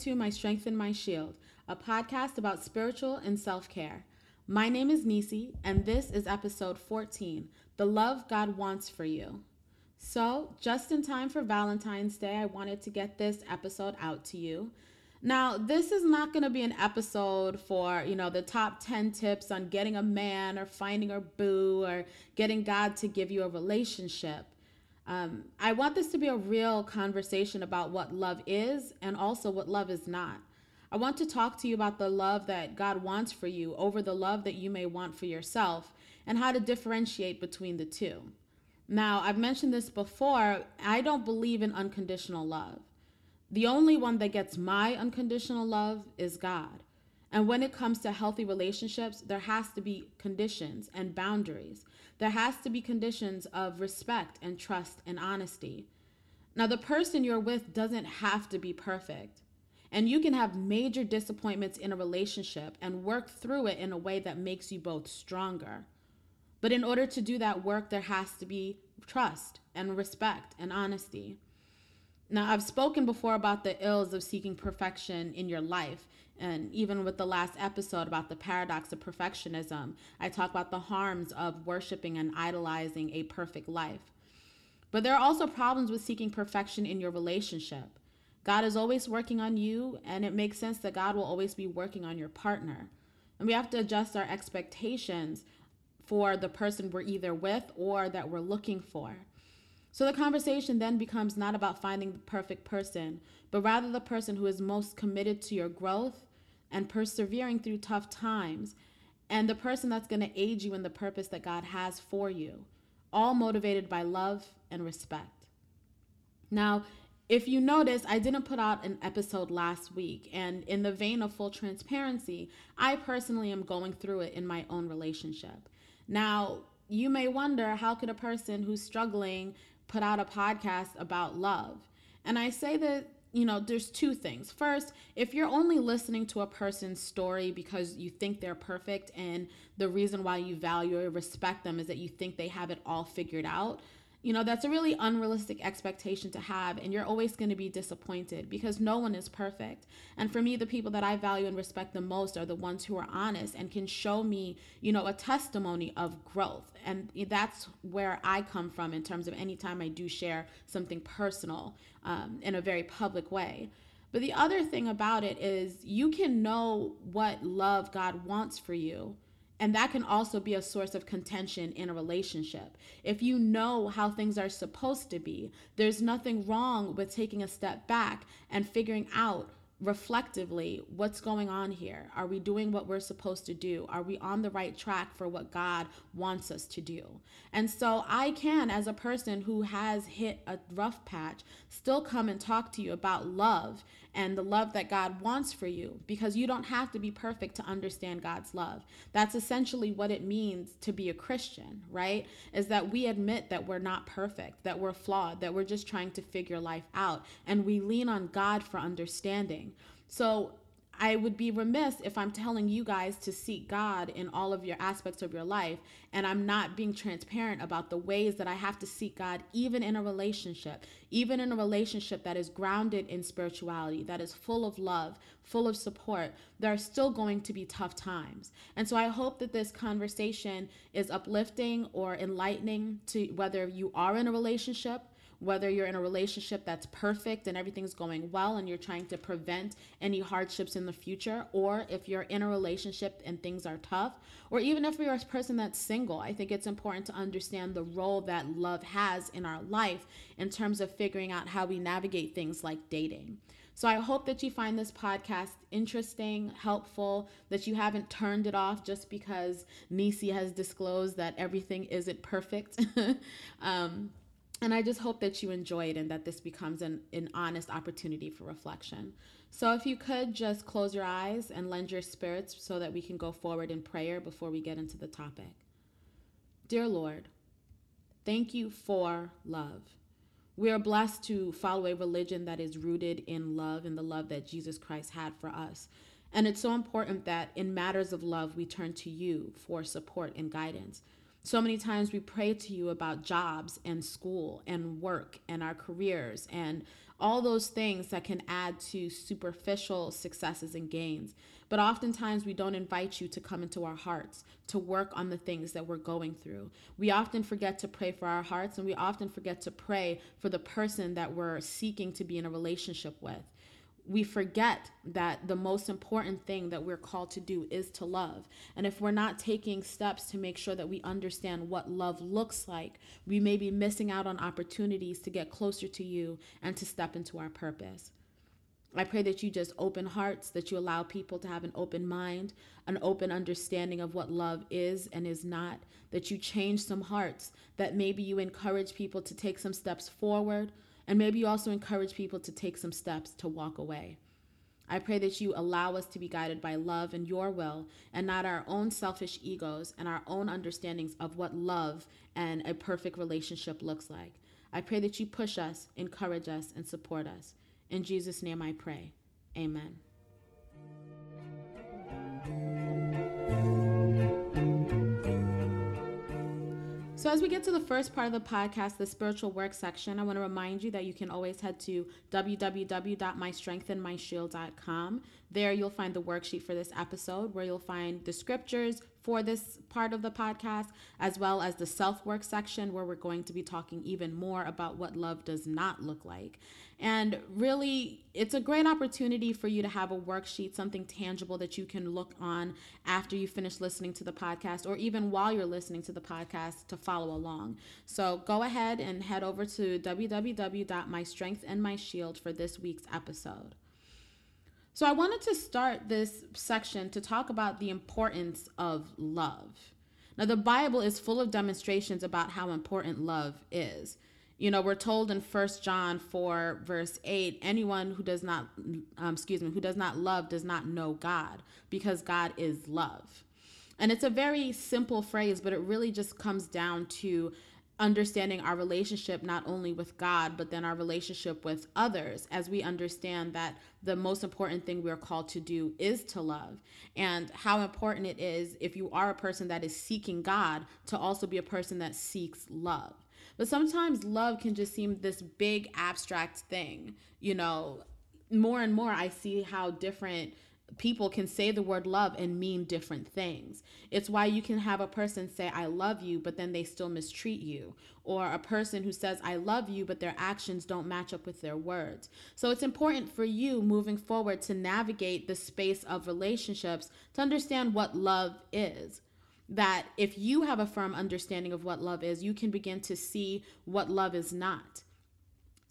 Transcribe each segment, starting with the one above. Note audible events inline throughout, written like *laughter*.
To My Strength and My Shield, a podcast about spiritual and self care. My name is Nisi, and this is episode 14 The Love God Wants for You. So, just in time for Valentine's Day, I wanted to get this episode out to you. Now, this is not going to be an episode for, you know, the top 10 tips on getting a man or finding a boo or getting God to give you a relationship. Um, I want this to be a real conversation about what love is and also what love is not. I want to talk to you about the love that God wants for you over the love that you may want for yourself and how to differentiate between the two. Now, I've mentioned this before, I don't believe in unconditional love. The only one that gets my unconditional love is God. And when it comes to healthy relationships, there has to be conditions and boundaries. There has to be conditions of respect and trust and honesty. Now, the person you're with doesn't have to be perfect. And you can have major disappointments in a relationship and work through it in a way that makes you both stronger. But in order to do that work, there has to be trust and respect and honesty. Now, I've spoken before about the ills of seeking perfection in your life. And even with the last episode about the paradox of perfectionism, I talk about the harms of worshiping and idolizing a perfect life. But there are also problems with seeking perfection in your relationship. God is always working on you, and it makes sense that God will always be working on your partner. And we have to adjust our expectations for the person we're either with or that we're looking for. So the conversation then becomes not about finding the perfect person, but rather the person who is most committed to your growth and persevering through tough times, and the person that's going to aid you in the purpose that God has for you, all motivated by love and respect. Now, if you notice, I didn't put out an episode last week, and in the vein of full transparency, I personally am going through it in my own relationship. Now, you may wonder how could a person who's struggling put out a podcast about love. And I say that, you know, there's two things. First, if you're only listening to a person's story because you think they're perfect and the reason why you value or respect them is that you think they have it all figured out, you know, that's a really unrealistic expectation to have, and you're always going to be disappointed because no one is perfect. And for me, the people that I value and respect the most are the ones who are honest and can show me, you know, a testimony of growth. And that's where I come from in terms of anytime I do share something personal um, in a very public way. But the other thing about it is you can know what love God wants for you and that can also be a source of contention in a relationship. If you know how things are supposed to be, there's nothing wrong with taking a step back and figuring out reflectively what's going on here. Are we doing what we're supposed to do? Are we on the right track for what God wants us to do? And so I can, as a person who has hit a rough patch, still come and talk to you about love and the love that God wants for you because you don't have to be perfect to understand God's love. That's essentially what it means to be a Christian, right? Is that we admit that we're not perfect, that we're flawed, that we're just trying to figure life out, and we lean on God for understanding. So I would be remiss if I'm telling you guys to seek God in all of your aspects of your life and I'm not being transparent about the ways that I have to seek God even in a relationship, even in a relationship that is grounded in spirituality, that is full of love, full of support. There are still going to be tough times. And so I hope that this conversation is uplifting or enlightening to whether you are in a relationship whether you're in a relationship that's perfect and everything's going well and you're trying to prevent any hardships in the future, or if you're in a relationship and things are tough, or even if you're a person that's single, I think it's important to understand the role that love has in our life in terms of figuring out how we navigate things like dating. So I hope that you find this podcast interesting, helpful, that you haven't turned it off just because Nisi has disclosed that everything isn't perfect. *laughs* um, and I just hope that you enjoy it and that this becomes an, an honest opportunity for reflection. So, if you could just close your eyes and lend your spirits so that we can go forward in prayer before we get into the topic. Dear Lord, thank you for love. We are blessed to follow a religion that is rooted in love and the love that Jesus Christ had for us. And it's so important that in matters of love, we turn to you for support and guidance. So many times we pray to you about jobs and school and work and our careers and all those things that can add to superficial successes and gains. But oftentimes, we don't invite you to come into our hearts to work on the things that we're going through. We often forget to pray for our hearts, and we often forget to pray for the person that we're seeking to be in a relationship with we forget that the most important thing that we're called to do is to love. And if we're not taking steps to make sure that we understand what love looks like, we may be missing out on opportunities to get closer to you and to step into our purpose. I pray that you just open hearts, that you allow people to have an open mind, an open understanding of what love is and is not, that you change some hearts, that maybe you encourage people to take some steps forward and maybe you also encourage people to take some steps to walk away. I pray that you allow us to be guided by love and your will and not our own selfish egos and our own understandings of what love and a perfect relationship looks like. I pray that you push us, encourage us, and support us. In Jesus' name I pray. Amen. So, as we get to the first part of the podcast, the spiritual work section, I want to remind you that you can always head to www.mystrengthandmyshield.com. There, you'll find the worksheet for this episode where you'll find the scriptures, for this part of the podcast, as well as the self work section, where we're going to be talking even more about what love does not look like. And really, it's a great opportunity for you to have a worksheet, something tangible that you can look on after you finish listening to the podcast, or even while you're listening to the podcast to follow along. So go ahead and head over to www.mystrengthandmyshield for this week's episode. So I wanted to start this section to talk about the importance of love. Now, the Bible is full of demonstrations about how important love is. You know, we're told in First John 4, verse 8, anyone who does not, um, excuse me, who does not love does not know God because God is love. And it's a very simple phrase, but it really just comes down to understanding our relationship not only with God, but then our relationship with others as we understand that the most important thing we're called to do is to love. And how important it is if you are a person that is seeking God to also be a person that seeks love. But sometimes love can just seem this big abstract thing. You know, more and more I see how different people can say the word love and mean different things. It's why you can have a person say, I love you, but then they still mistreat you. Or a person who says, I love you, but their actions don't match up with their words. So it's important for you moving forward to navigate the space of relationships to understand what love is. That if you have a firm understanding of what love is, you can begin to see what love is not.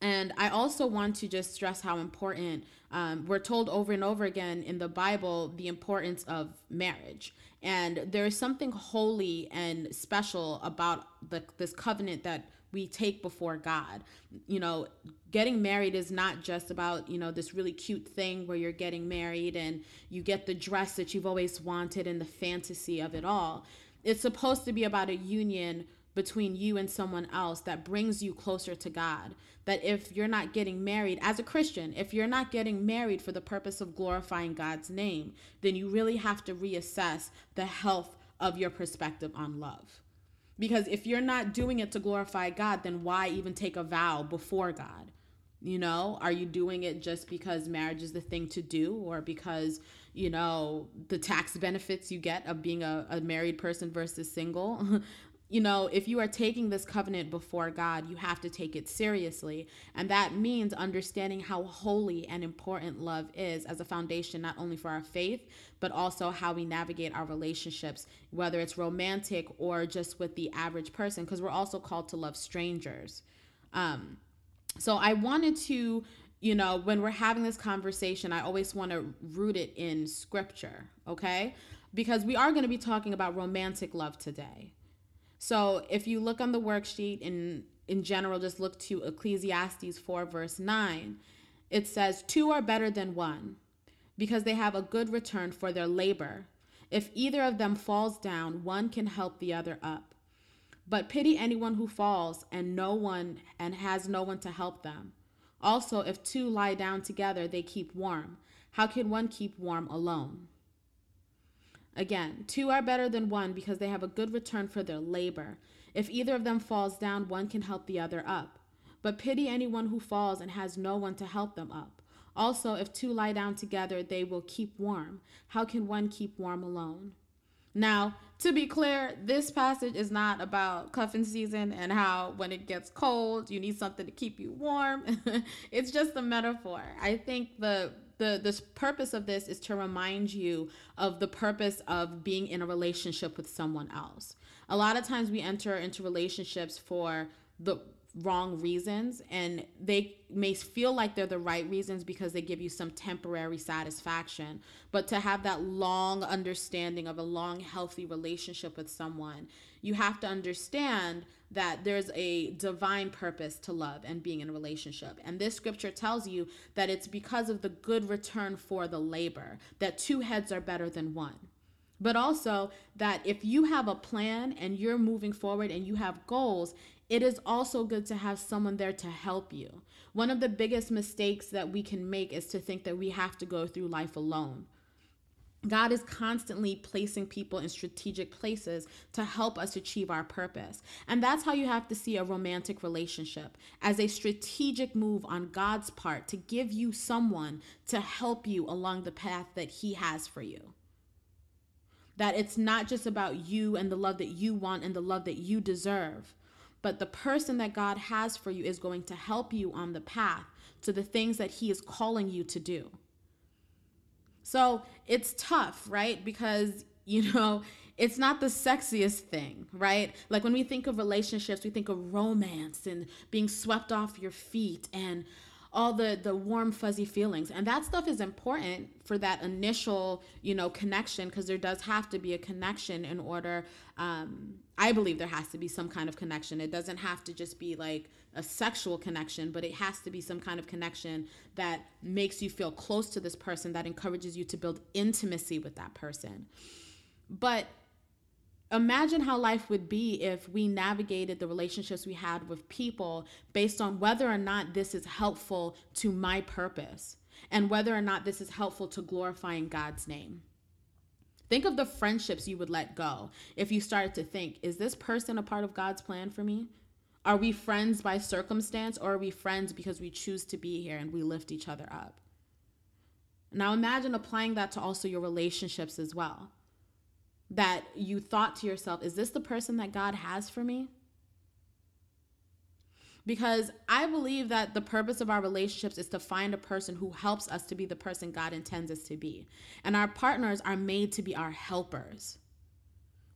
And I also want to just stress how important um, we're told over and over again in the Bible the importance of marriage. And there is something holy and special about the, this covenant that we take before God. You know, getting married is not just about, you know, this really cute thing where you're getting married and you get the dress that you've always wanted and the fantasy of it all. It's supposed to be about a union between you and someone else that brings you closer to God. That if you're not getting married as a Christian, if you're not getting married for the purpose of glorifying God's name, then you really have to reassess the health of your perspective on love. Because if you're not doing it to glorify God, then why even take a vow before God? You know, are you doing it just because marriage is the thing to do or because, you know, the tax benefits you get of being a, a married person versus single? *laughs* you know, if you are taking this covenant before God, you have to take it seriously. And that means understanding how holy and important love is as a foundation, not only for our faith, but also how we navigate our relationships, whether it's romantic or just with the average person, because we're also called to love strangers. Um, so I wanted to, you know, when we're having this conversation, I always want to root it in scripture, okay? Because we are going to be talking about romantic love today so if you look on the worksheet in in general, just look to Ecclesiastes 4, verse 9. It says, Two are better than one, because they have a good return for their labor. If either of them falls down, one can help the other up. But pity anyone who falls and no one and has no one to help them. Also, if two lie down together, they keep warm. How can one keep warm alone? Again, two are better than one because they have a good return for their labor. If either of them falls down, one can help the other up. but pity anyone who falls and has no one to help them up. Also, if two lie down together, they will keep warm. How can one keep warm alone? Now, to be clear, this passage is not about cuffing season and how when it gets cold, you need something to keep you warm. *laughs* it's just a metaphor. I think the the the purpose of this is to remind you of the purpose of being in a relationship with someone else. A lot of times we enter into relationships for the wrong reasons and they may feel like they're the right reasons because they give you some temporary satisfaction but to have that long understanding of a long healthy relationship with someone you have to understand that there's a divine purpose to love and being in a relationship and this scripture tells you that it's because of the good return for the labor that two heads are better than one but also that if you have a plan and you're moving forward and you have goals, it is also good to have someone there to help you. One of the biggest mistakes that we can make is to think that we have to go through life alone. God is constantly placing people in strategic places to help us achieve our purpose. And that's how you have to see a romantic relationship as a strategic move on God's part to give you someone to help you along the path that He has for you. That it's not just about you and the love that you want and the love that you deserve, but the person that God has for you is going to help you on the path to the things that He is calling you to do. So it's tough, right? Because, you know, it's not the sexiest thing, right? Like when we think of relationships, we think of romance and being swept off your feet and all the the warm fuzzy feelings and that stuff is important for that initial you know connection because there does have to be a connection in order um, i believe there has to be some kind of connection it doesn't have to just be like a sexual connection but it has to be some kind of connection that makes you feel close to this person that encourages you to build intimacy with that person but imagine how life would be if we navigated the relationships we had with people based on whether or not this is helpful to my purpose and whether or not this is helpful to glorifying God's name. Think of the friendships you would let go if you started to think, is this person a part of God's plan for me? Are we friends by circumstance or are we friends because we choose to be here and we lift each other up? Now imagine applying that to also your relationships as well that you thought to yourself, is this the person that God has for me? Because I believe that the purpose of our relationships is to find a person who helps us to be the person God intends us to be. And our partners are made to be our helpers.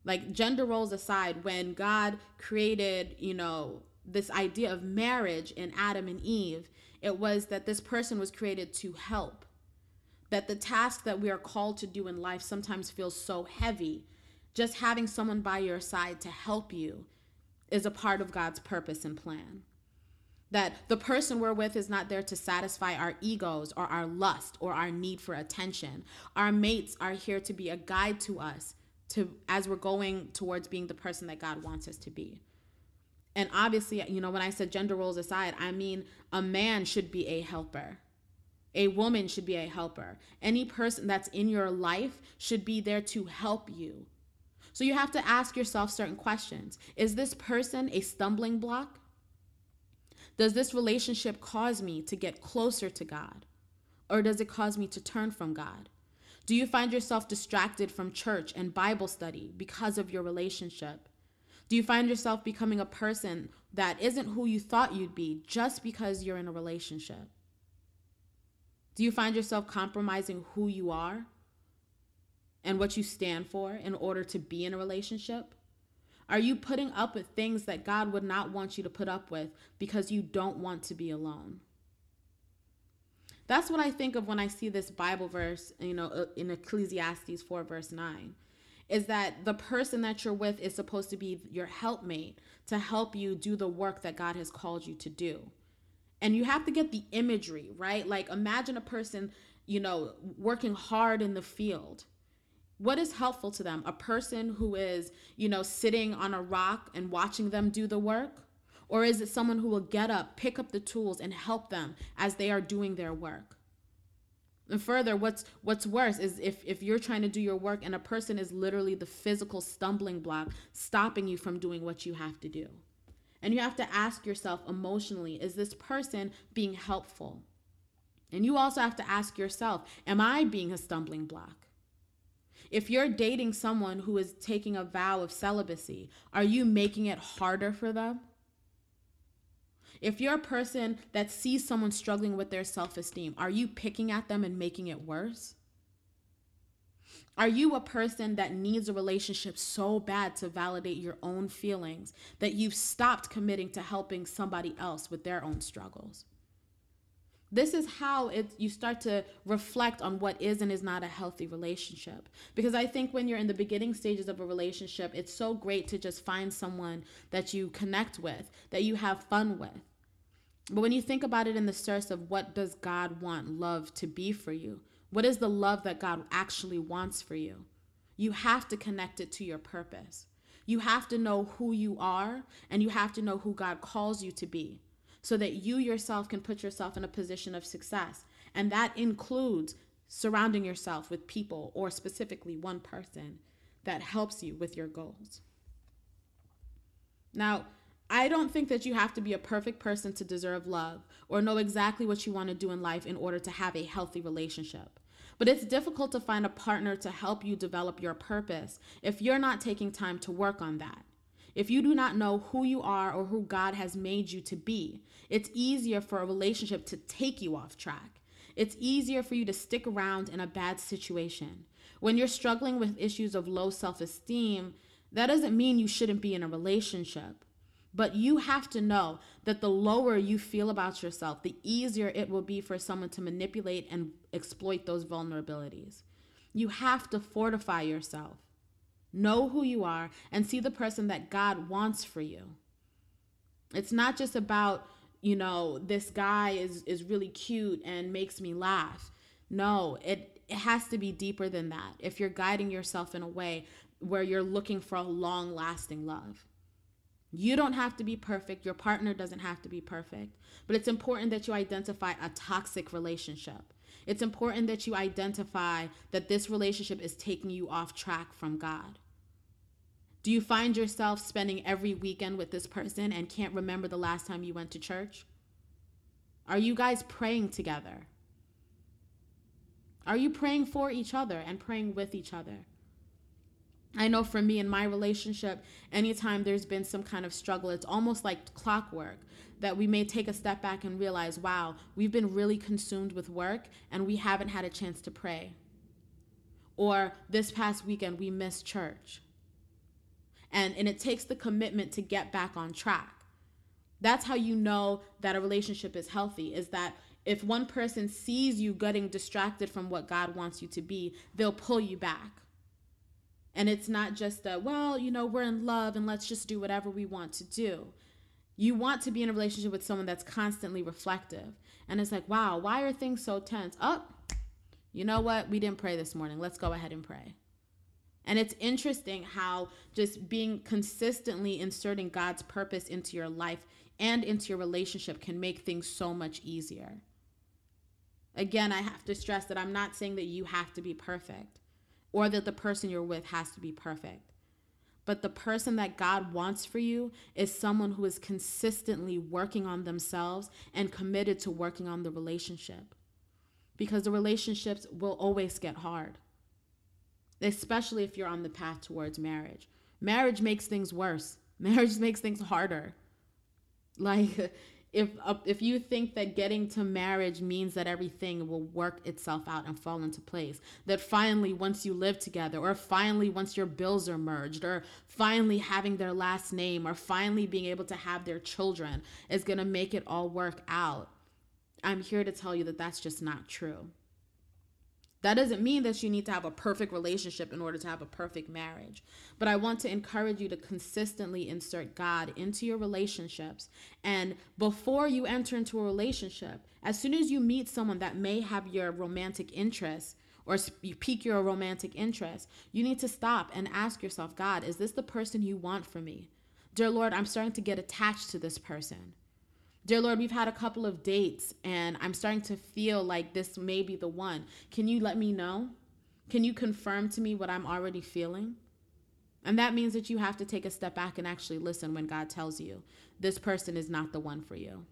Like gender roles aside, when God created, you know, this idea of marriage in Adam and Eve, it was that this person was created to help that the task that we are called to do in life sometimes feels so heavy. Just having someone by your side to help you is a part of God's purpose and plan. That the person we're with is not there to satisfy our egos or our lust or our need for attention. Our mates are here to be a guide to us to as we're going towards being the person that God wants us to be. And obviously, you know, when I said gender roles aside, I mean a man should be a helper a woman should be a helper. Any person that's in your life should be there to help you. So you have to ask yourself certain questions. Is this person a stumbling block? Does this relationship cause me to get closer to God? Or does it cause me to turn from God? Do you find yourself distracted from church and Bible study because of your relationship? Do you find yourself becoming a person that isn't who you thought you'd be just because you're in a relationship? Do you find yourself compromising who you are and what you stand for in order to be in a relationship? Are you putting up with things that God would not want you to put up with because you don't want to be alone? That's what I think of when I see this Bible verse, you know, uh, in Ecclesiastes 4, verse 9, is that the person that you're with is supposed to be your helpmate to help you do the work that God has called you to do. And you have to get the imagery, right? Like imagine a person, you know, working hard in the field. What is helpful to them? A person who is, you know, sitting on a rock and watching them do the work? Or is it someone who will get up, pick up the tools, and help them as they are doing their work? And further, what's what's worse is if if you're trying to do your work and a person is literally the physical stumbling block stopping you from doing what you have to do. And you have to ask yourself emotionally is this person being helpful? And you also have to ask yourself am I being a stumbling block? If you're dating someone who is taking a vow of celibacy, are you making it harder for them? If you're a person that sees someone struggling with their self esteem, are you picking at them and making it worse? Are you a person that needs a relationship so bad to validate your own feelings that you've stopped committing to helping somebody else with their own struggles? This is how it you start to reflect on what is and is not a healthy relationship. Because I think when you're in the beginning stages of a relationship, it's so great to just find someone that you connect with, that you have fun with. But when you think about it in the source of what does God want love to be for you? What is the love that God actually wants for you? You have to connect it to your purpose. You have to know who you are and you have to know who God calls you to be so that you yourself can put yourself in a position of success. And that includes surrounding yourself with people or specifically one person that helps you with your goals. Now, I don't think that you have to be a perfect person to deserve love or know exactly what you want to do in life in order to have a healthy relationship. But it's difficult to find a partner to help you develop your purpose if you're not taking time to work on that. If you do not know who you are or who God has made you to be, it's easier for a relationship to take you off track. It's easier for you to stick around in a bad situation. When you're struggling with issues of low self esteem, that doesn't mean you shouldn't be in a relationship. But you have to know that the lower you feel about yourself, the easier it will be for someone to manipulate and exploit those vulnerabilities. You have to fortify yourself. Know who you are and see the person that God wants for you. It's not just about, you know, this guy is is really cute and makes me laugh. No, it it has to be deeper than that. If you're guiding yourself in a way where you're looking for a long-lasting love. You don't have to be perfect. Your partner doesn't have to be perfect. But it's important that you identify a toxic relationship. It's important that you identify that this relationship is taking you off track from God. Do you find yourself spending every weekend with this person and can't remember the last time you went to church? Are you guys praying together? Are you praying for each other and praying with each other? I know for me in my relationship, anytime there's been some kind of struggle, it's almost like clockwork that we may take a step back and realize, wow, we've been really consumed with work and we haven't had a chance to pray. Or this past weekend, we missed church. And, and it takes the commitment to get back on track. That's how you know that a relationship is healthy, is that if one person sees you getting distracted from what God wants you to be, they'll pull you back and it's not just that, well, you know, we're in love and let's just do whatever we want to do. You want to be in a relationship with someone that's constantly reflective. And it's like, wow, why are things so tense? Oh, you know what? We didn't pray this morning. Let's go ahead and pray. And it's interesting how just being consistently inserting God's purpose into your life and into your relationship can make things so much easier. Again, I have to stress that I'm not saying that you have to be perfect or that the person you're with has to be perfect. But the person that God wants for you is someone who is consistently working on themselves and committed to working on the relationship. Because the relationships will always get hard, especially if you're on the path towards marriage. Marriage makes things worse, *laughs* marriage makes things harder. Like, if uh, if you think that getting to marriage means that everything will work itself out and fall into place that finally once you live together or finally once your bills are merged or finally having their last name or finally being able to have their children is going to make it all work out i'm here to tell you that that's just not true that doesn't mean that you need to have a perfect relationship in order to have a perfect marriage. But I want to encourage you to consistently insert God into your relationships. And before you enter into a relationship, as soon as you meet someone that may have your romantic interest, or pique your romantic interest, you need to stop and ask yourself, God, is this the person you want for me? Dear Lord, I'm starting to get attached to this person. Dear Lord, we've had a couple of dates and I'm starting to feel like this may be the one. Can you let me know? Can you confirm to me what I'm already feeling? And that means that you have to take a step back and actually listen when God tells you this person is not the one for you.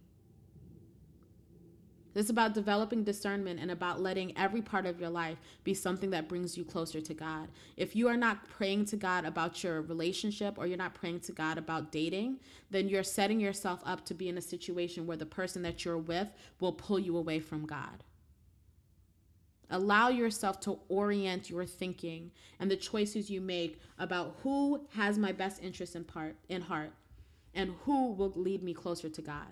This is about developing discernment and about letting every part of your life be something that brings you closer to God. If you are not praying to God about your relationship or you're not praying to God about dating, then you're setting yourself up to be in a situation where the person that you're with will pull you away from God. Allow yourself to orient your thinking and the choices you make about who has my best interest in part in heart and who will lead me closer to God.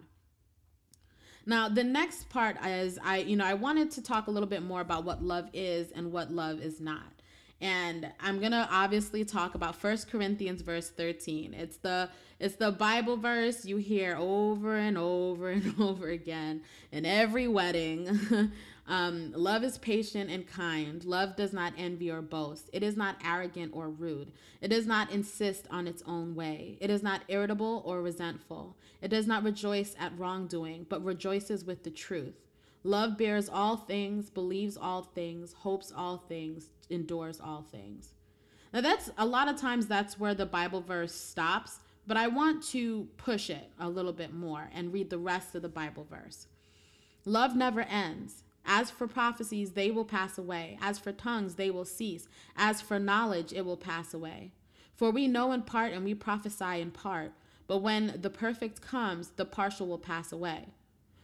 Now, the next part is I, you know, I wanted to talk a little bit more about what love is and what love is not. And I'm to obviously talk about First Corinthians verse 13. It's the it's the Bible verse you hear over and over and *laughs* over again in every wedding. *laughs* Um, love is patient and kind. Love does not envy or boast. It is not arrogant or rude. It does not insist on its own way. It is not irritable or resentful. It does not rejoice at wrongdoing, but rejoices with the truth. Love bears all things, believes all things, hopes all things, endures all things. Now, that's a lot of times that's where the Bible verse stops, but I want to push it a little bit more and read the rest of the Bible verse. Love never ends. As for prophecies, they will pass away. As for tongues, they will cease. As for knowledge, it will pass away. For we know in part and we prophesy in part. But when the perfect comes, the partial will pass away.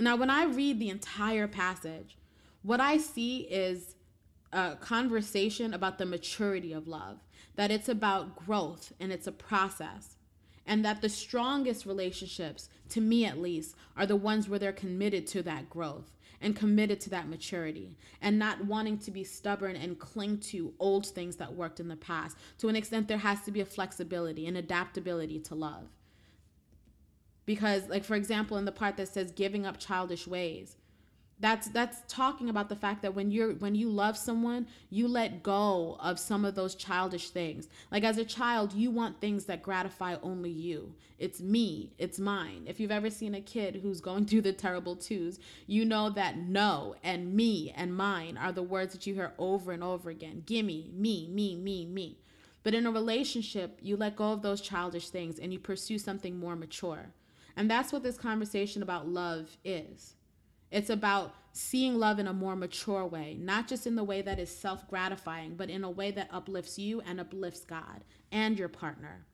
Now, when I read the entire passage, what I see is a conversation about the maturity of love, that it's about growth and it's a process and that the strongest relationships, to me at least, are the ones where they're committed to that growth and committed to that maturity and not wanting to be stubborn and cling to old things that worked in the past. To an extent, there has to be a flexibility and adaptability to love. Because, like, for example, in the part that says giving up childish ways, that's that's talking about the fact that when you're when you love someone you let go of some of those childish things. Like as a child you want things that gratify only you. It's me. It's mine. If you've ever seen a kid who's going *laughs* through the terrible twos you know that no and me and mine are the words that you hear over and over again. Gimme me me me me. But in a relationship you let go of those childish things and you pursue something more mature and that's what this conversation about love is it's about seeing love in a more mature way, not just in the way that is self gratifying, but in a way that uplifts you and uplifts God and your partner.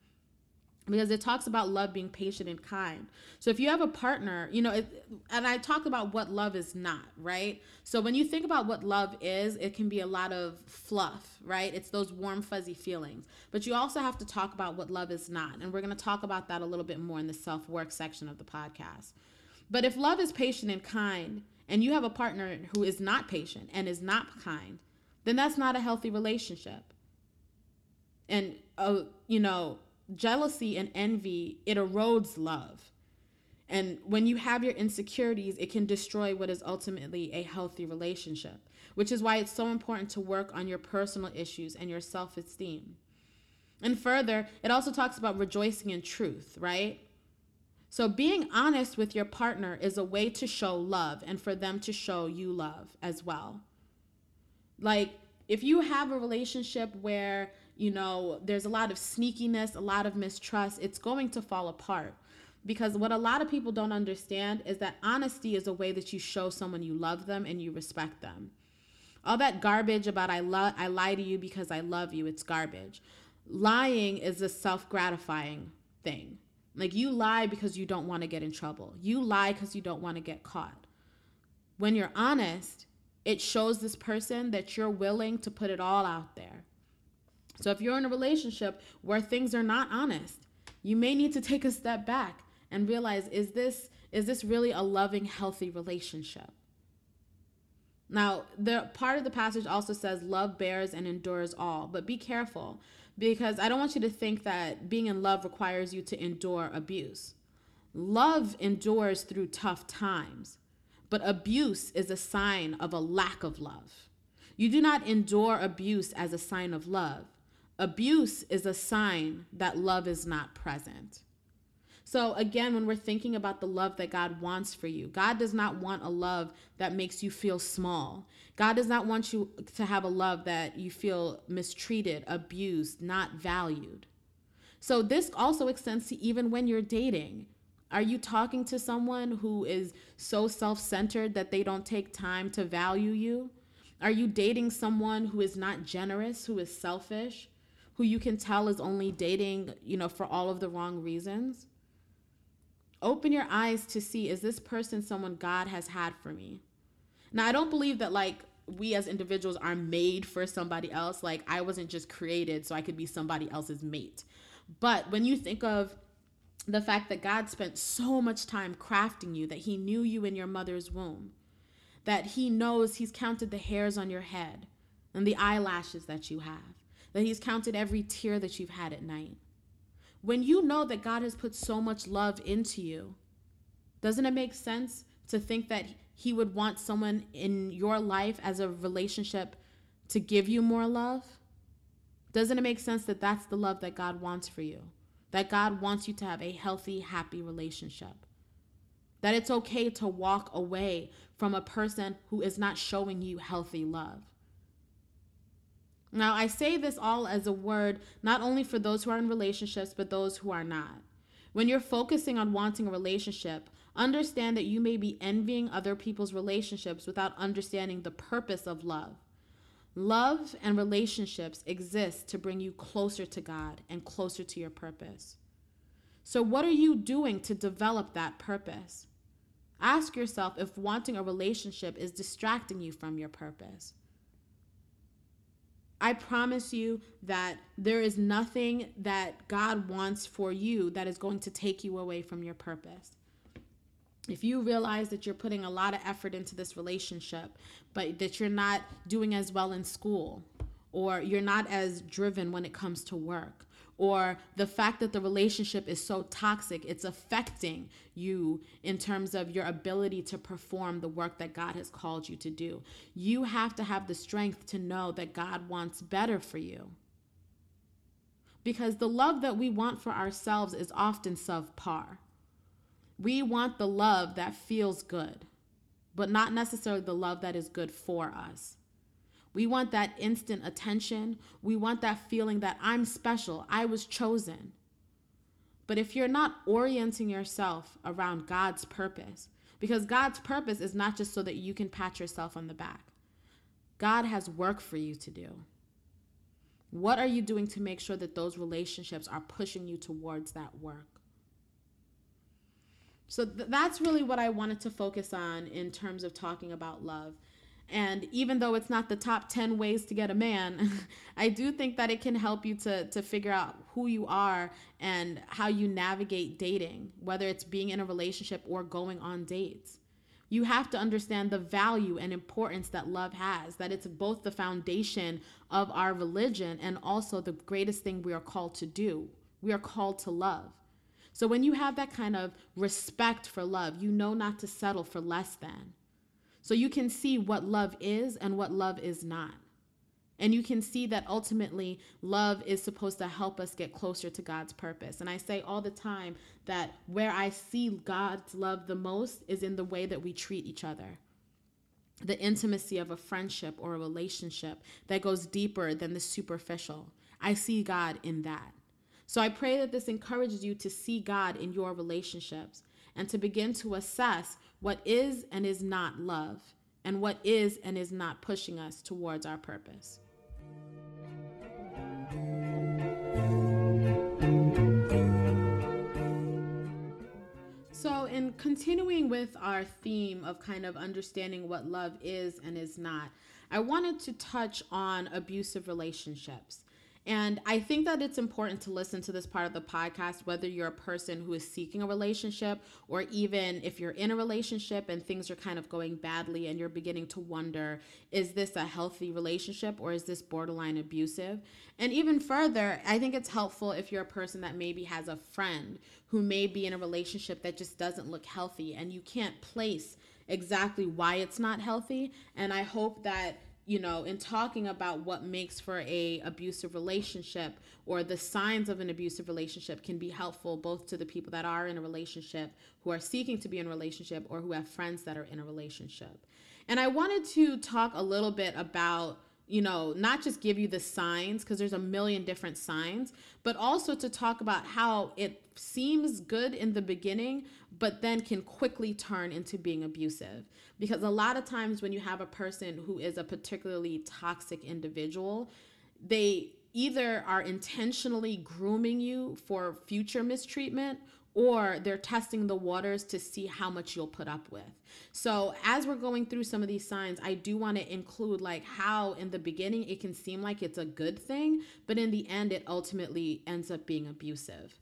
Because it talks about love being patient and kind. So if you have a partner, you know, it, and I talk about what love is not, right? So when you think about what love is, it can be a lot of fluff, right? It's those warm, fuzzy feelings. But you also have to talk about what love is not. And we're going to talk about that a little bit more in the self work section of the podcast. But if love is patient and kind, and you have a partner who is not patient and is not kind, then that's not a healthy relationship. And, uh, you know, jealousy and envy, it erodes love. And when you have your insecurities, it can destroy what is ultimately a healthy relationship, which is why it's so important to work on your personal issues and your self esteem. And further, it also talks about rejoicing in truth, right? So, being honest with your partner is a way to show love and for them to show you love as well. Like, if you have a relationship where, you know, there's a lot of sneakiness, a lot of mistrust, it's going to fall apart. Because what a lot of people don't understand is that honesty is a way that you show someone you love them and you respect them. All that garbage about I love I lie to you because I love you, it's garbage. Lying is a self-gratifying thing. Like you lie because you don't want to get in trouble. You lie because you don't want to get caught. When you're honest, it shows this person that you're willing to put it all out there. So if you're in a relationship where things are not honest, you may need to take a step back and realize is this is this really a loving healthy relationship? Now, the part of the passage also says love bears and endures all, but be careful because I don't want you to think that being in love requires you to endure abuse. Love endures through tough times, but abuse is a sign of a lack of love. You do not endure abuse as a sign of love. Abuse is a sign that love is not present. So, again, when we're thinking about the love that God wants for you, God does not want a love that makes you feel small. God does not want you to have a love that you feel mistreated, abused, not valued. So, this also extends to even when you're dating. Are you talking to someone who is so self centered that they don't take time to value you? Are you dating someone who is not generous, who is selfish, who you can tell is only dating, you know, for all of the wrong reasons? Open your eyes to see is this person someone God has had for me? Now, I don't believe that like we as individuals are made for somebody else. Like I wasn't just created so I could be somebody else's mate. But when you think of the fact that God spent so much time crafting you, that He knew you in your mother's womb, that He knows He's counted the hairs on your head and the eyelashes that you have, that He's counted every tear that you've had at night, when you know that God has put so much love into you, doesn't it make sense to think that He would want someone in your life as a relationship to give you more love? Doesn't it make sense that that's the love that God wants for you? That God wants you to have a healthy, happy relationship? That it's okay to walk away from a person who is not showing you healthy love? Now, I say this all as a word not only for those who are in relationships, but those who are not. When you're focusing on wanting a relationship, understand that you may be envying other people's relationships without understanding the purpose of love. Love and relationships exist to bring you closer to God and closer to your purpose. So, what are you doing to develop that purpose? Ask yourself if wanting a relationship is distracting you from your purpose. I promise you that there is nothing that God wants for you that is going to take you away from your purpose. If you realize that you're putting a lot of effort into this relationship, but that you're not doing as well in school, or you're not as driven when it comes to work, or the fact that the relationship is so toxic, it's affecting you in terms of your ability to perform the work that God has called you to do. You have to have the strength to know that God wants better for you. Because the love that we want for ourselves is often subpar. We want the love that feels good, but not necessarily the love that is good for us. We want that instant attention. We want that feeling that I'm special, I was chosen. But if you're not orienting yourself around God's purpose, because God's purpose is not just so that you can pat yourself on the back, God has work for you to do. What are you doing to make sure that those relationships are pushing you towards that work? So th- that's really what I wanted to focus on in terms of talking about love. And even though it's not the top 10 ways to get a man, *laughs* I do think that it can help you to, to figure out who you are and how you navigate dating, whether it's being in a relationship or going on dates. You have to understand the value and importance that love has, that it's both the foundation of our religion and also the greatest thing we are called to do. We are called to love. So when you have that kind of respect for love, you know not to settle for less than. So you can see what love is and what love is not. And you can see that ultimately love is supposed to help us get closer to God's purpose. And I say all the time that where I see God's love the most is in the way that we treat each other. The intimacy of a friendship or a relationship that goes deeper than the superficial. I see God in that. So I pray that this encourages you to see God in your relationships and to begin to assess what is and is not love, and what is and is not pushing us towards our purpose. So, in continuing with our theme of kind of understanding what love is and is not, I wanted to touch on abusive relationships. And I think that it's important to listen to this part of the podcast, whether you're a person who is seeking a relationship or even if you're in a relationship and things are kind of going badly and you're beginning to wonder, is this a healthy relationship or is this borderline abusive? And even further, I think it's helpful if you're a person that maybe has a friend who may be in a relationship that just doesn't look healthy and you can't place exactly why it's not healthy. And I hope that you know in talking about what makes for a abusive relationship or the signs of an abusive relationship can be helpful both to the people that are in a relationship who are seeking to be in a relationship or who have friends that are in a relationship. And i wanted to talk a little bit about you know, not just give you the signs because there's a million different signs, but also to talk about how it seems good in the beginning, but then can quickly turn into being abusive. Because a lot of times when you have a person who is a particularly toxic individual, they either are intentionally grooming you for future mistreatment or they're testing the waters to see how much you'll put up with. So, as we're going through some of these signs, I do want to include like how in the beginning it can seem like it's a good thing, but in the end, it ultimately ends up being abusive.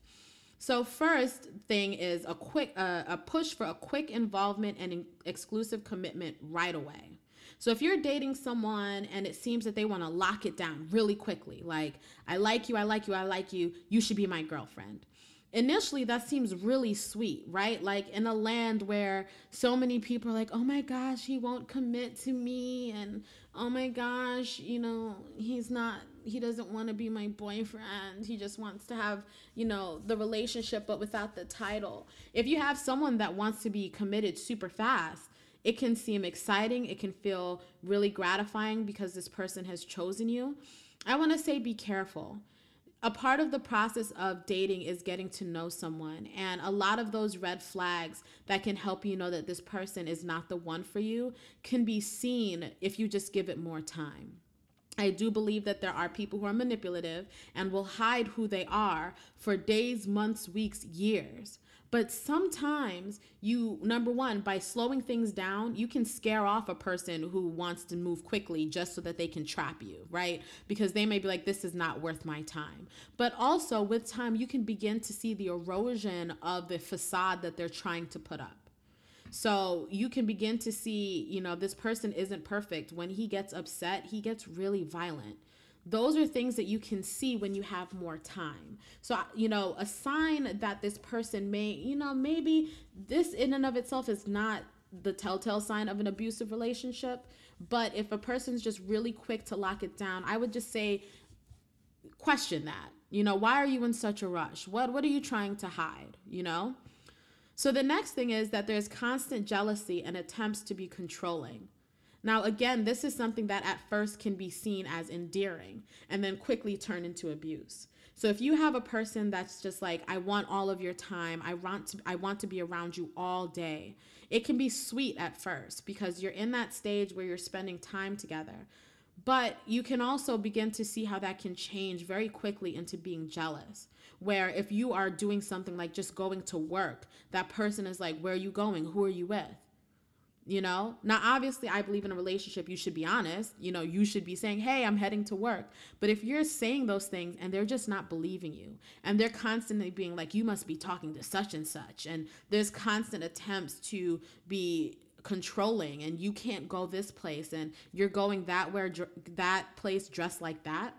So, first thing is a quick uh, a push for a quick involvement and in- exclusive commitment right away. So if you're dating someone and it seems that they want to lock it down really quickly, like I like you, I like you, I like you, you should be my girlfriend initially that seems really sweet, right? Like in a land where so many people are like, oh my gosh, he won't commit to me. And oh my gosh, you know, he's not, he doesn't want to be my boyfriend. He just wants to have, you know, the relationship, but without the title. If you have someone that wants to be committed super fast, it can seem exciting. It can feel really gratifying because this person has chosen you. I want to say be careful a part of the process of dating is getting to know someone. And a lot of those red flags that can help you know that this person is not the one for you can be seen if you just give it more time. I do believe that there are people who are manipulative and will hide who they are for days, months, weeks, years. But sometimes you, number one, by slowing things down, you can scare off a person who wants to move quickly just so that they can trap you, right? Because they may be like, this is not worth my time. But also, with time, you can begin to see the erosion of the facade that they're trying to put up. So you can begin to see, you know, this person isn't perfect. When he gets upset, he gets really violent those are things that you can see when you have more time. So, you know, a sign that this person may, you know, maybe this in and of itself is not the telltale sign of an abusive relationship. But if a person's just really quick to lock it down, I would just say, question that. You know, why are you in such a rush? What what are you trying to hide? You know? So the next thing is that there's constant jealousy and attempts to be controlling. Now, again, this is something that at first can be seen as endearing and then quickly turn into abuse. So if you have a person that's just like, I want all of your time, I want to I want to be around you all day. It can be sweet at first because you're in that stage where you're spending time together. But you can also begin to see how that can change very quickly into being jealous. Where if you are doing something like just going to work, that person is like, Where are you going? Who are you with? You know? Now obviously i believe in a relationship you should be honest. You know you should be saying hey i'm heading to work. But if you're saying those things and they're just not believing you and they're constantly being like you must be talking to such and such and there's constant attempts to be controlling and you can't go this place and you're going that where that place dressed like that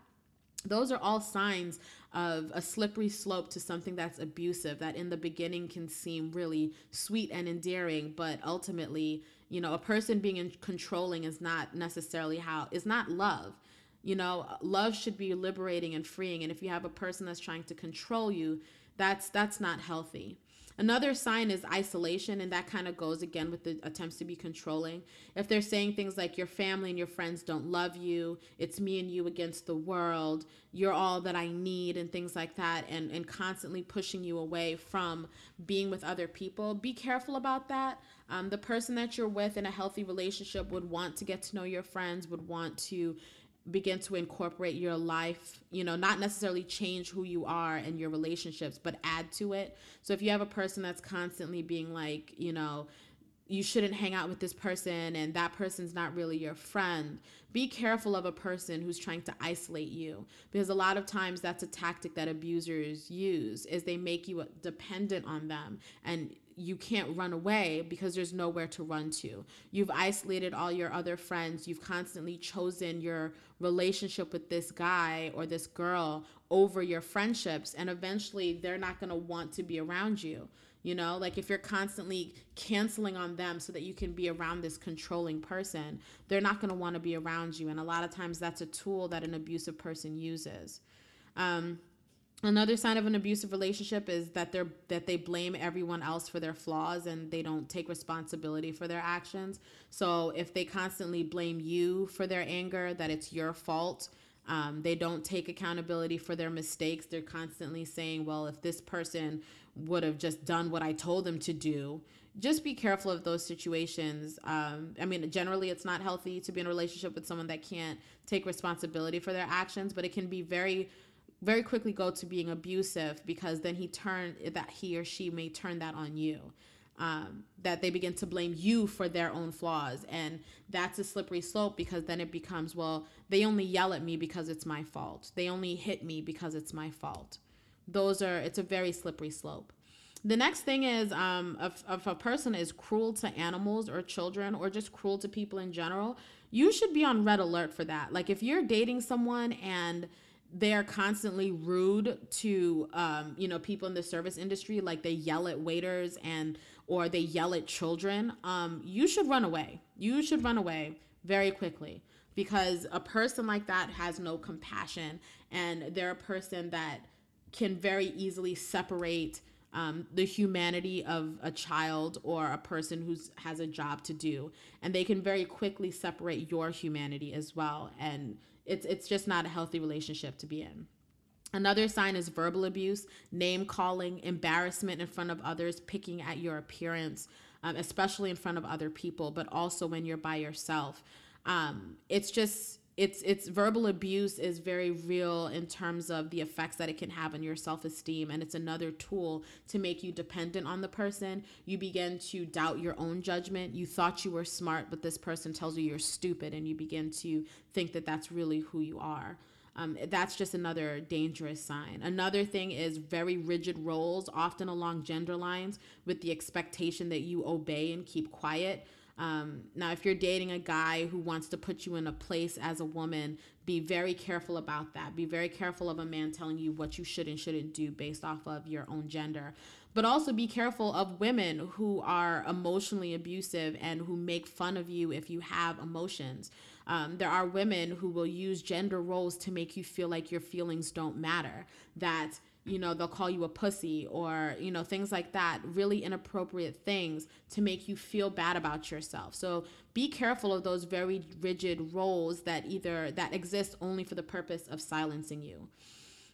those are all signs of a slippery slope to something that's abusive that in the beginning can seem really sweet and endearing but ultimately you know a person being in controlling is not necessarily how is not love. You know love should be liberating and freeing and if you have a person that's trying to control you that's that's not healthy Another sign is isolation, and that kind of goes again with the attempts to be controlling. If they're saying things like, Your family and your friends don't love you, it's me and you against the world, you're all that I need, and things like that, and, and constantly pushing you away from being with other people, be careful about that. Um, the person that you're with in a healthy relationship would want to get to know your friends, would want to begin to incorporate your life, you know, not necessarily change who you are and your relationships, but add to it. So if you have a person that's constantly being like, you know, you shouldn't hang out with this person and that person's not really your friend. Be careful of a person who's trying to isolate you because a lot of times that's a tactic that abusers use is they make you dependent on them and you can't run away because there's nowhere to run to. You've isolated all your other friends. You've constantly chosen your relationship with this guy or this girl over your friendships and eventually they're not going to want to be around you you know, like if you're constantly canceling on them so that you can be around this controlling person, they're not going to want to be around you. And a lot of times that's a tool that an abusive person uses. Um, another sign of an abusive relationship is that they're that they blame everyone else for their flaws and they don't take responsibility for their actions so if they constantly blame you for their anger that it's your fault um, they don't take accountability for their mistakes they're constantly saying well if this person would have just done what I told them to do. Just be careful of those situations. Um, I mean, generally, it's not healthy to be in a relationship with someone that can't take responsibility for their actions, but it can be very, very quickly go to being abusive because then he turn that he or she may turn that on you. Um, that they begin to blame you for their own flaws. And that's a slippery slope because then it becomes, well, they only yell at me because it's my fault. They only hit me because it's my fault those are it's a very slippery slope the next thing is um, if, if a person is cruel to animals or children or just cruel to people in general you should be on red alert for that like if you're dating someone and they're constantly rude to um, you know people in the service industry like they yell at waiters and or they yell at children um, you should run away you should run away very quickly because a person like that has no compassion and they're a person that can very easily separate um, the humanity of a child or a person who has a job to do, and they can very quickly separate your humanity as well. And it's it's just not a healthy relationship to be in. Another sign is verbal abuse, name calling, embarrassment in front of others, picking at your appearance, um, especially in front of other people, but also when you're by yourself. Um, it's just it's it's verbal abuse is very real in terms of the effects that it can have on your self-esteem and it's another tool to make you dependent on the person you begin to doubt your own judgment you thought you were smart but this person tells you you're stupid and you begin to think that that's really who you are um, that's just another dangerous sign. Another thing is very rigid roles, often along gender lines, with the expectation that you obey and keep quiet. Um, now, if you're dating a guy who wants to put you in a place as a woman, be very careful about that. Be very careful of a man telling you what you should and shouldn't do based off of your own gender. But also be careful of women who are emotionally abusive and who make fun of you if you have emotions. Um, there are women who will use gender roles to make you feel like your feelings don't matter. That you know they'll call you a pussy or you know things like that really inappropriate things to make you feel bad about yourself. So be careful of those very rigid roles that either that exist only for the purpose of silencing you.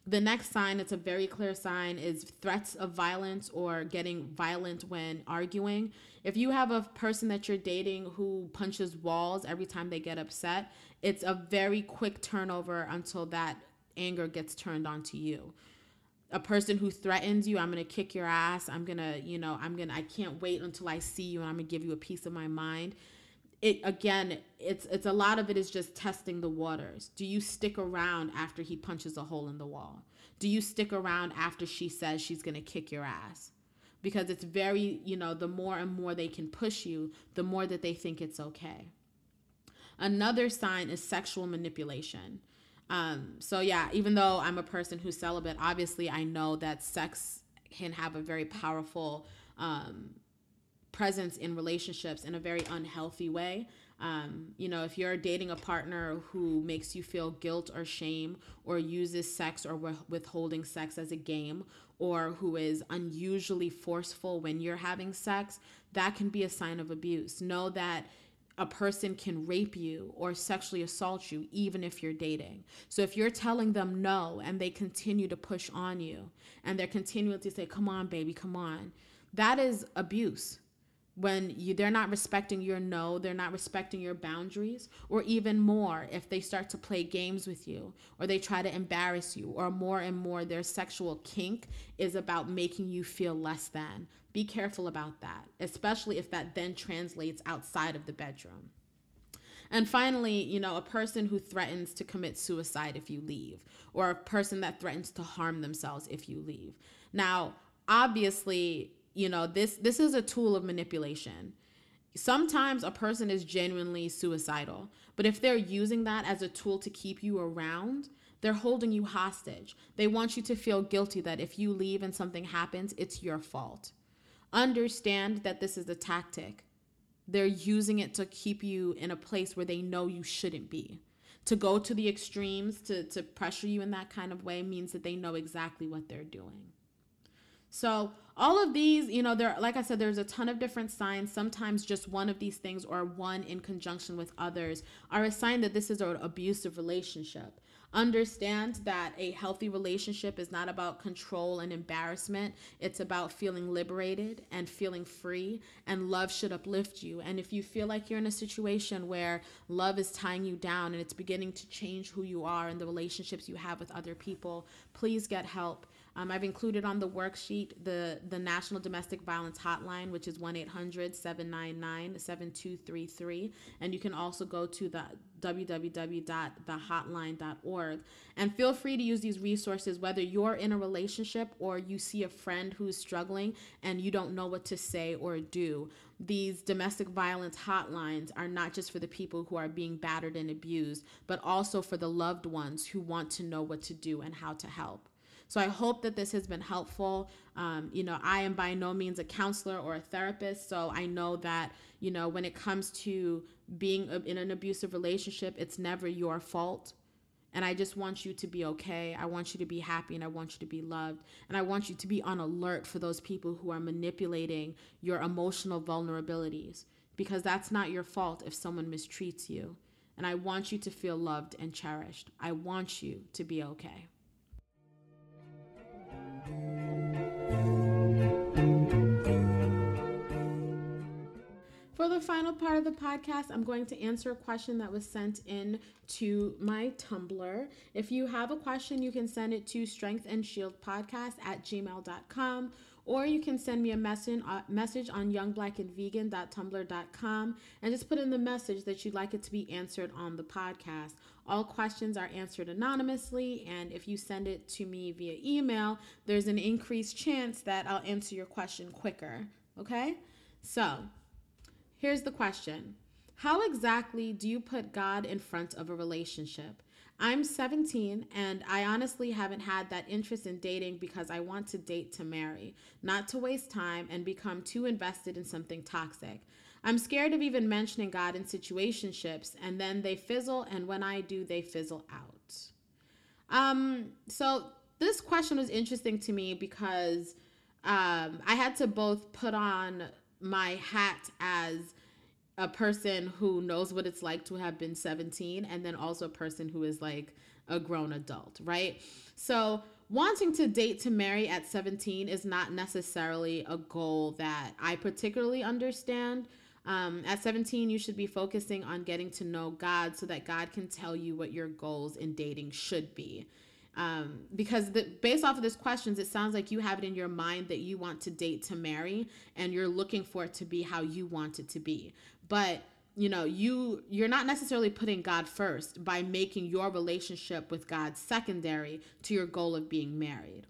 The next sign it's a very clear sign is threats of violence or getting violent when arguing. If you have a person that you're dating who punches walls every time they get upset it's a very quick turnover until that anger gets turned onto you a person who threatens you, I'm gonna kick your ass. I'm gonna, you know, I'm gonna, I can't wait until I see you and I'm gonna give you a piece of my mind. It again, it's it's a lot of it is just testing the waters. Do you stick around after he punches a hole in the wall? Do you stick around after she says she's gonna kick your ass? Because it's very, you know, the more and more they can push you, the more that they think it's okay. Another sign is sexual manipulation. Um, so yeah, even though I'm a person who's celibate, obviously I know that sex can have a very powerful um, presence in relationships in a very unhealthy way. Um, you know, if you're dating a partner who makes you feel guilt or shame, or uses sex or withholding sex as a game, or who is unusually forceful when you're having sex, that can be a sign of abuse. Know that a person can rape you or sexually assault you even if you're dating. So if you're telling them no and they continue to push on you and they're continuing to say, come on, baby, come on, that is abuse. When you they're not respecting your no they're not respecting your boundaries or even more if they start to play games with you or they try to embarrass you or more and more their sexual kink is about making you feel less than be careful about that especially if that then translates outside of the bedroom and finally, you know, a person who threatens to commit suicide if you leave, or a person that threatens to harm themselves if you leave. Now, obviously, you know this this is a tool of manipulation. Sometimes a person is genuinely suicidal but if they're using that as a tool to keep you around they're holding you hostage. They want you to feel guilty that if you leave and something happens it's your fault. Understand that this is a tactic. They're using it to keep you in a place where they know you shouldn't be. To go to the extremes to, to pressure you in that kind of way means that they know exactly what they're doing so all of these, you know, there like I said there's a ton of different signs. Sometimes just one of these things or one in conjunction with others are a sign that this is an abusive relationship. Understand that a healthy relationship is not about control and embarrassment. It's about feeling liberated and feeling free, and love should uplift you. And if you feel like you're in a situation where love is tying you down and it's beginning to change who you are and the relationships you have with other people, please get help. Um, I've included on the worksheet the, the National Domestic Violence Hotline, which is 1 800 799 7233. And you can also go to the www.thehotline.org and feel free to use these resources whether you're in a relationship or you see a friend who's struggling and you don't know what to say or do. These domestic violence hotlines are not just for the people who are being battered and abused, but also for the loved ones who want to know what to do and how to help. So I hope that this has been helpful. Um, you know, I am by no means a counselor or a therapist, so I know that, you know, when it comes to being in an abusive relationship, it's never your fault. And I just want you to be okay. I want you to be happy and I want you to be loved. And I want you to be on alert for those people who are manipulating your emotional vulnerabilities because that's not your fault if someone mistreats you. And I want you to feel loved and cherished. I want you to be okay. For the final part of the podcast, I'm going to answer a question that was sent in to my Tumblr. If you have a question, you can send it to strengthandshieldpodcast at gmail.com or you can send me a message, uh, message on youngblackandvegan.tumblr.com and just put in the message that you'd like it to be answered on the podcast. All questions are answered anonymously, and if you send it to me via email, there's an increased chance that I'll answer your question quicker. Okay? So, Here's the question How exactly do you put God in front of a relationship? I'm 17 and I honestly haven't had that interest in dating because I want to date to marry, not to waste time and become too invested in something toxic. I'm scared of even mentioning God in situationships and then they fizzle and when I do they fizzle out. Um so this question was interesting to me because um I had to both put on my hat as a person who knows what it's like to have been 17 and then also a person who is like a grown adult, right? So, wanting to date to marry at 17 is not necessarily a goal that I particularly understand. Um, at 17, you should be focusing on getting to know God so that God can tell you what your goals in dating should be um, because the, based off of these questions, it sounds like you have it in your mind that you want to date to marry, and you're looking for it to be how you want it to be. But you know, you you're not necessarily putting God first by making your relationship with God secondary to your goal of being married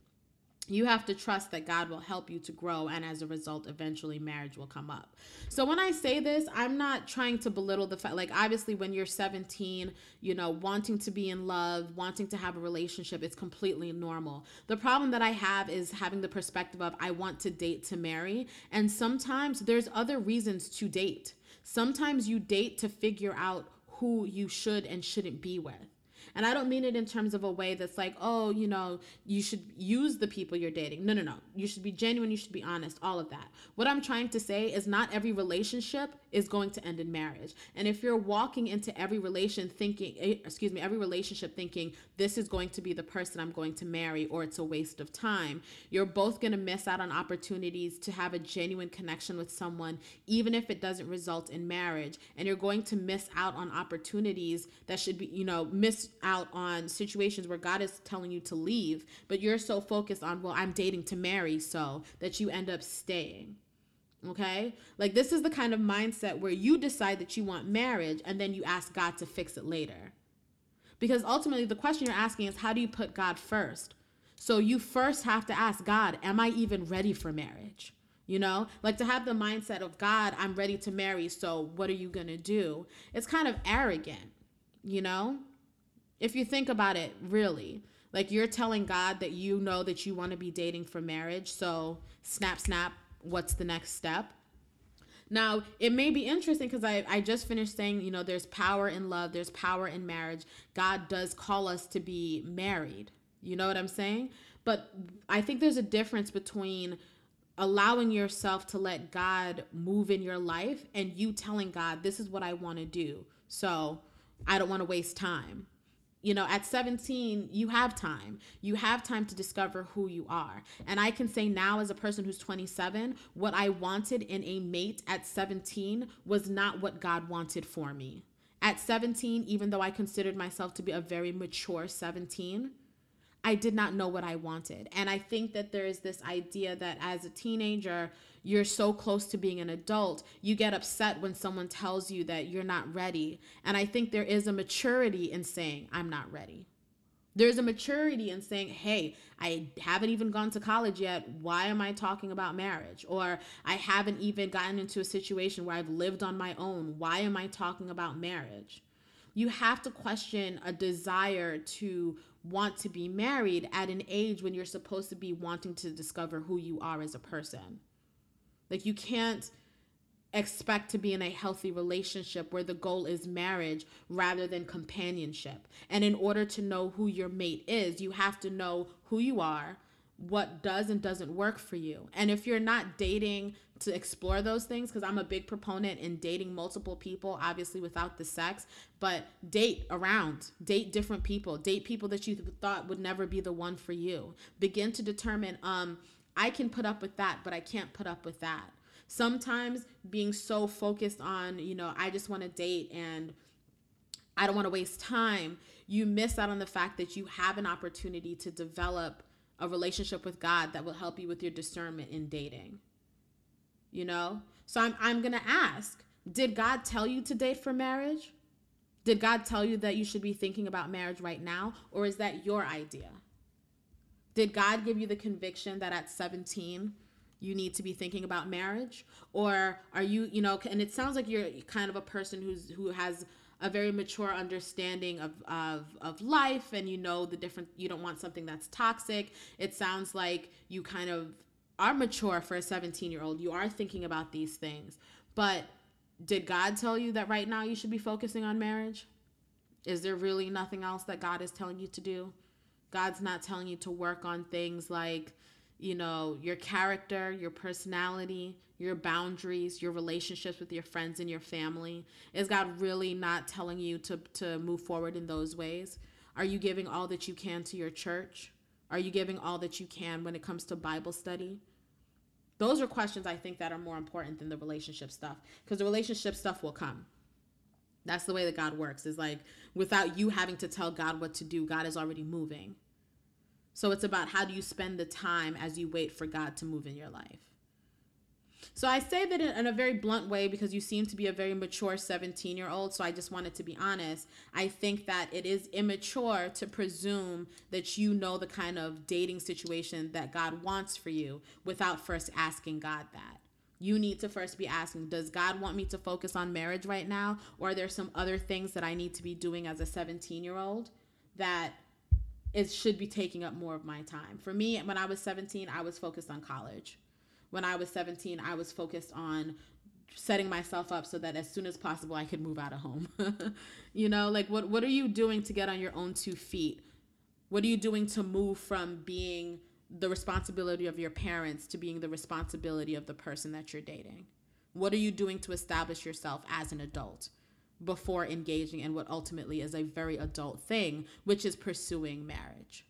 you have to trust that God will help you to grow, and as a result, eventually marriage will come up. So, when I say this, I'm not trying to belittle the fact, like, obviously, when you're 17, you know, wanting to be in love, wanting to have a relationship, it's completely normal. The problem that I have is having the perspective of, I want to date to marry, and sometimes there's other reasons to date. Sometimes you date to figure out who you should and shouldn't be with. And I don't mean it in terms of a way that's like, oh, you know, you should use the people you're dating. No, no, no. You should be genuine, you should be honest, all of that. What I'm trying to say is not every relationship is going to end in marriage. And if you're walking into every relation thinking, eh, excuse me, every relationship thinking this is going to be the person I'm going to marry or it's a waste of time, you're both going to miss out on opportunities to have a genuine connection with someone, even if it doesn't result in marriage. And you're going to miss out on opportunities that should be, you know, miss out on situations where God is telling you to leave, but you're so focused on, well, I'm dating to marry, so that you end up staying. Okay? Like, this is the kind of mindset where you decide that you want marriage and then you ask God to fix it later. Because ultimately, the question you're asking is, how do you put God first? So you first have to ask God, am I even ready for marriage? You know, like to have the mindset of God, I'm ready to marry, so what are you going to do? It's kind of arrogant, you know? If you think about it, really. Like you're telling God that you know that you want to be dating for marriage, so snap, snap, what's the next step? Now, it may be interesting because I, I just finished saying, you know, there's power in love, there's power in marriage. God does call us to be married. You know what I'm saying? But I think there's a difference between allowing yourself to let God move in your life and you telling God, this is what I want to do. So I don't want to waste time. You know, at 17, you have time. You have time to discover who you are. And I can say now, as a person who's 27, what I wanted in a mate at 17 was not what God wanted for me. At 17, even though I considered myself to be a very mature 17, I did not know what I wanted. And I think that there is this idea that as a teenager, you're so close to being an adult, you get upset when someone tells you that you're not ready. And I think there is a maturity in saying, I'm not ready. There's a maturity in saying, hey, I haven't even gone to college yet. Why am I talking about marriage? Or I haven't even gotten into a situation where I've lived on my own. Why am I talking about marriage? You have to question a desire to want to be married at an age when you're supposed to be wanting to discover who you are as a person. Like you can't expect to be in a healthy relationship where the goal is marriage rather than companionship. And in order to know who your mate is, you have to know who you are, what does and doesn't work for you. And if you're not dating to explore those things because I'm a big proponent in dating multiple people, obviously without the sex, but date around, date different people, date people that you thought would never be the one for you. Begin to determine, um, I can put up with that, but I can't put up with that. Sometimes being so focused on, you know, I just want to date and I don't want to waste time, you miss out on the fact that you have an opportunity to develop a relationship with God that will help you with your discernment in dating you know? So I'm I'm going to ask, did God tell you to date for marriage? Did God tell you that you should be thinking about marriage right now or is that your idea? Did God give you the conviction that at 17 you need to be thinking about marriage or are you, you know, and it sounds like you're kind of a person who's who has a very mature understanding of, of, of life and you know the different you don't want something that's toxic it sounds like you kind of are mature for a 17 year old. You are thinking about these things. But did God tell you that right now you should be focusing on marriage? Is there really nothing else that God is telling you to do? God's not telling you to work on things like, you know, your character, your personality, your boundaries, your relationships with your friends and your family. Is God really not telling you to, to move forward in those ways? Are you giving all that you can to your church? Are you giving all that you can when it comes to Bible study? Those are questions I think that are more important than the relationship stuff because the relationship stuff will come. That's the way that God works. Is like without you having to tell God what to do, God is already moving. So it's about how do you spend the time as you wait for God to move in your life. So I say that in, a very blunt way because you seem to be a very mature 17 year old. So I just wanted to be honest. I think that it is immature to presume that you know the kind of dating situation that God wants for you without first asking God that. You need to first be asking, does God want me to focus on marriage right now? Or are there some other things that I need to be doing as a 17 year old that it should be taking up more of my time? For me, when I was 17, I was focused on college when I was 17, I was focused on setting myself up so that as soon as possible I could move out of home. *laughs* you know, like what what are you doing to get on your own two feet? What are you doing to move from being the responsibility of your parents to being the responsibility of the person that you're dating? What are you doing to establish yourself as an adult before engaging in what ultimately is a very adult thing, which is pursuing marriage?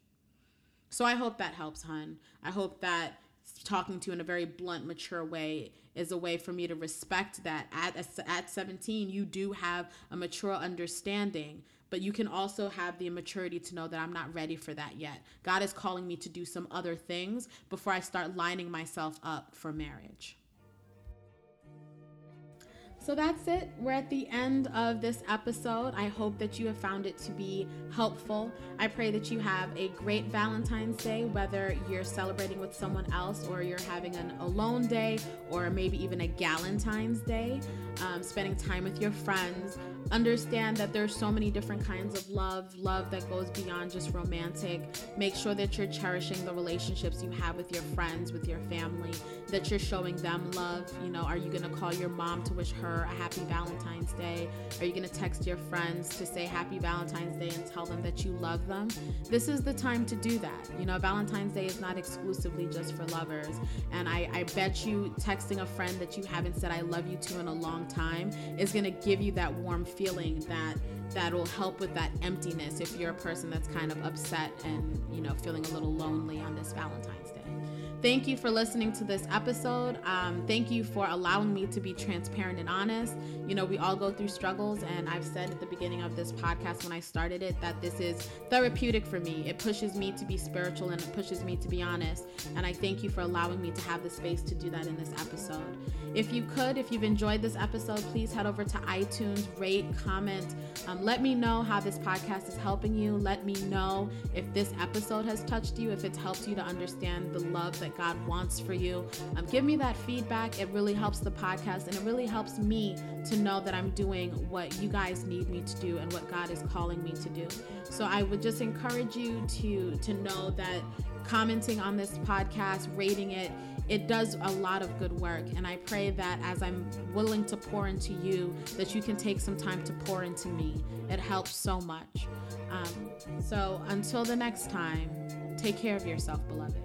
So I hope that helps, hun. I hope that talking to you in a very blunt, mature way is a way for me to respect that at at 17 you do have a mature understanding but you can also have the immaturity to know that I'm not ready for that yet. God is calling me to do some other things before I start lining myself up for marriage. So that's it. We're at the end of this episode. I hope that you have found it to be helpful. I pray that you have a great Valentine's Day, whether you're celebrating with someone else or you're having an alone day or maybe even a Galentine's Day, um, spending time with your friends understand that there's so many different kinds of love love that goes beyond just romantic. Make sure that you're cherishing the relationships you have with your friends with your family that you're showing them love. You know are you going to call your mom to wish her a happy valentine's day? Are you going to text your friends to say happy valentine's day and tell them that you love them? This is the time to do that. You know valentine's day is not exclusively just for lovers. And i, I bet you texting a friend that you haven't said i love you to in a long time is going to give you that warm feeling that that will help with that emptiness if you're a person that's kind of upset and you know feeling a little lonely on this valentine's day Thank you for listening to this episode. Um, thank you for allowing me to be transparent and honest. You know, we all go through struggles, and I've said at the beginning of this podcast when I started it that this is therapeutic for me. It pushes me to be spiritual and it pushes me to be honest. And I thank you for allowing me to have the space to do that in this episode. If you could, if you've enjoyed this episode, please head over to iTunes, rate, comment. Um, let me know how this podcast is helping you. Let me know if this episode has touched you, if it's helped you to understand the love that God wants for you. Um, give me that feedback. It really helps the podcast and it really helps me to know that I'm doing what you guys need me to do and what God is calling me to do. So I would just encourage you to to know that commenting on this podcast, rating it, it does a lot of good work. And I pray that as I'm willing to pour into you, that you can take some time to pour into me. It helps so much. Um, so until the next time, take care of yourself, beloved.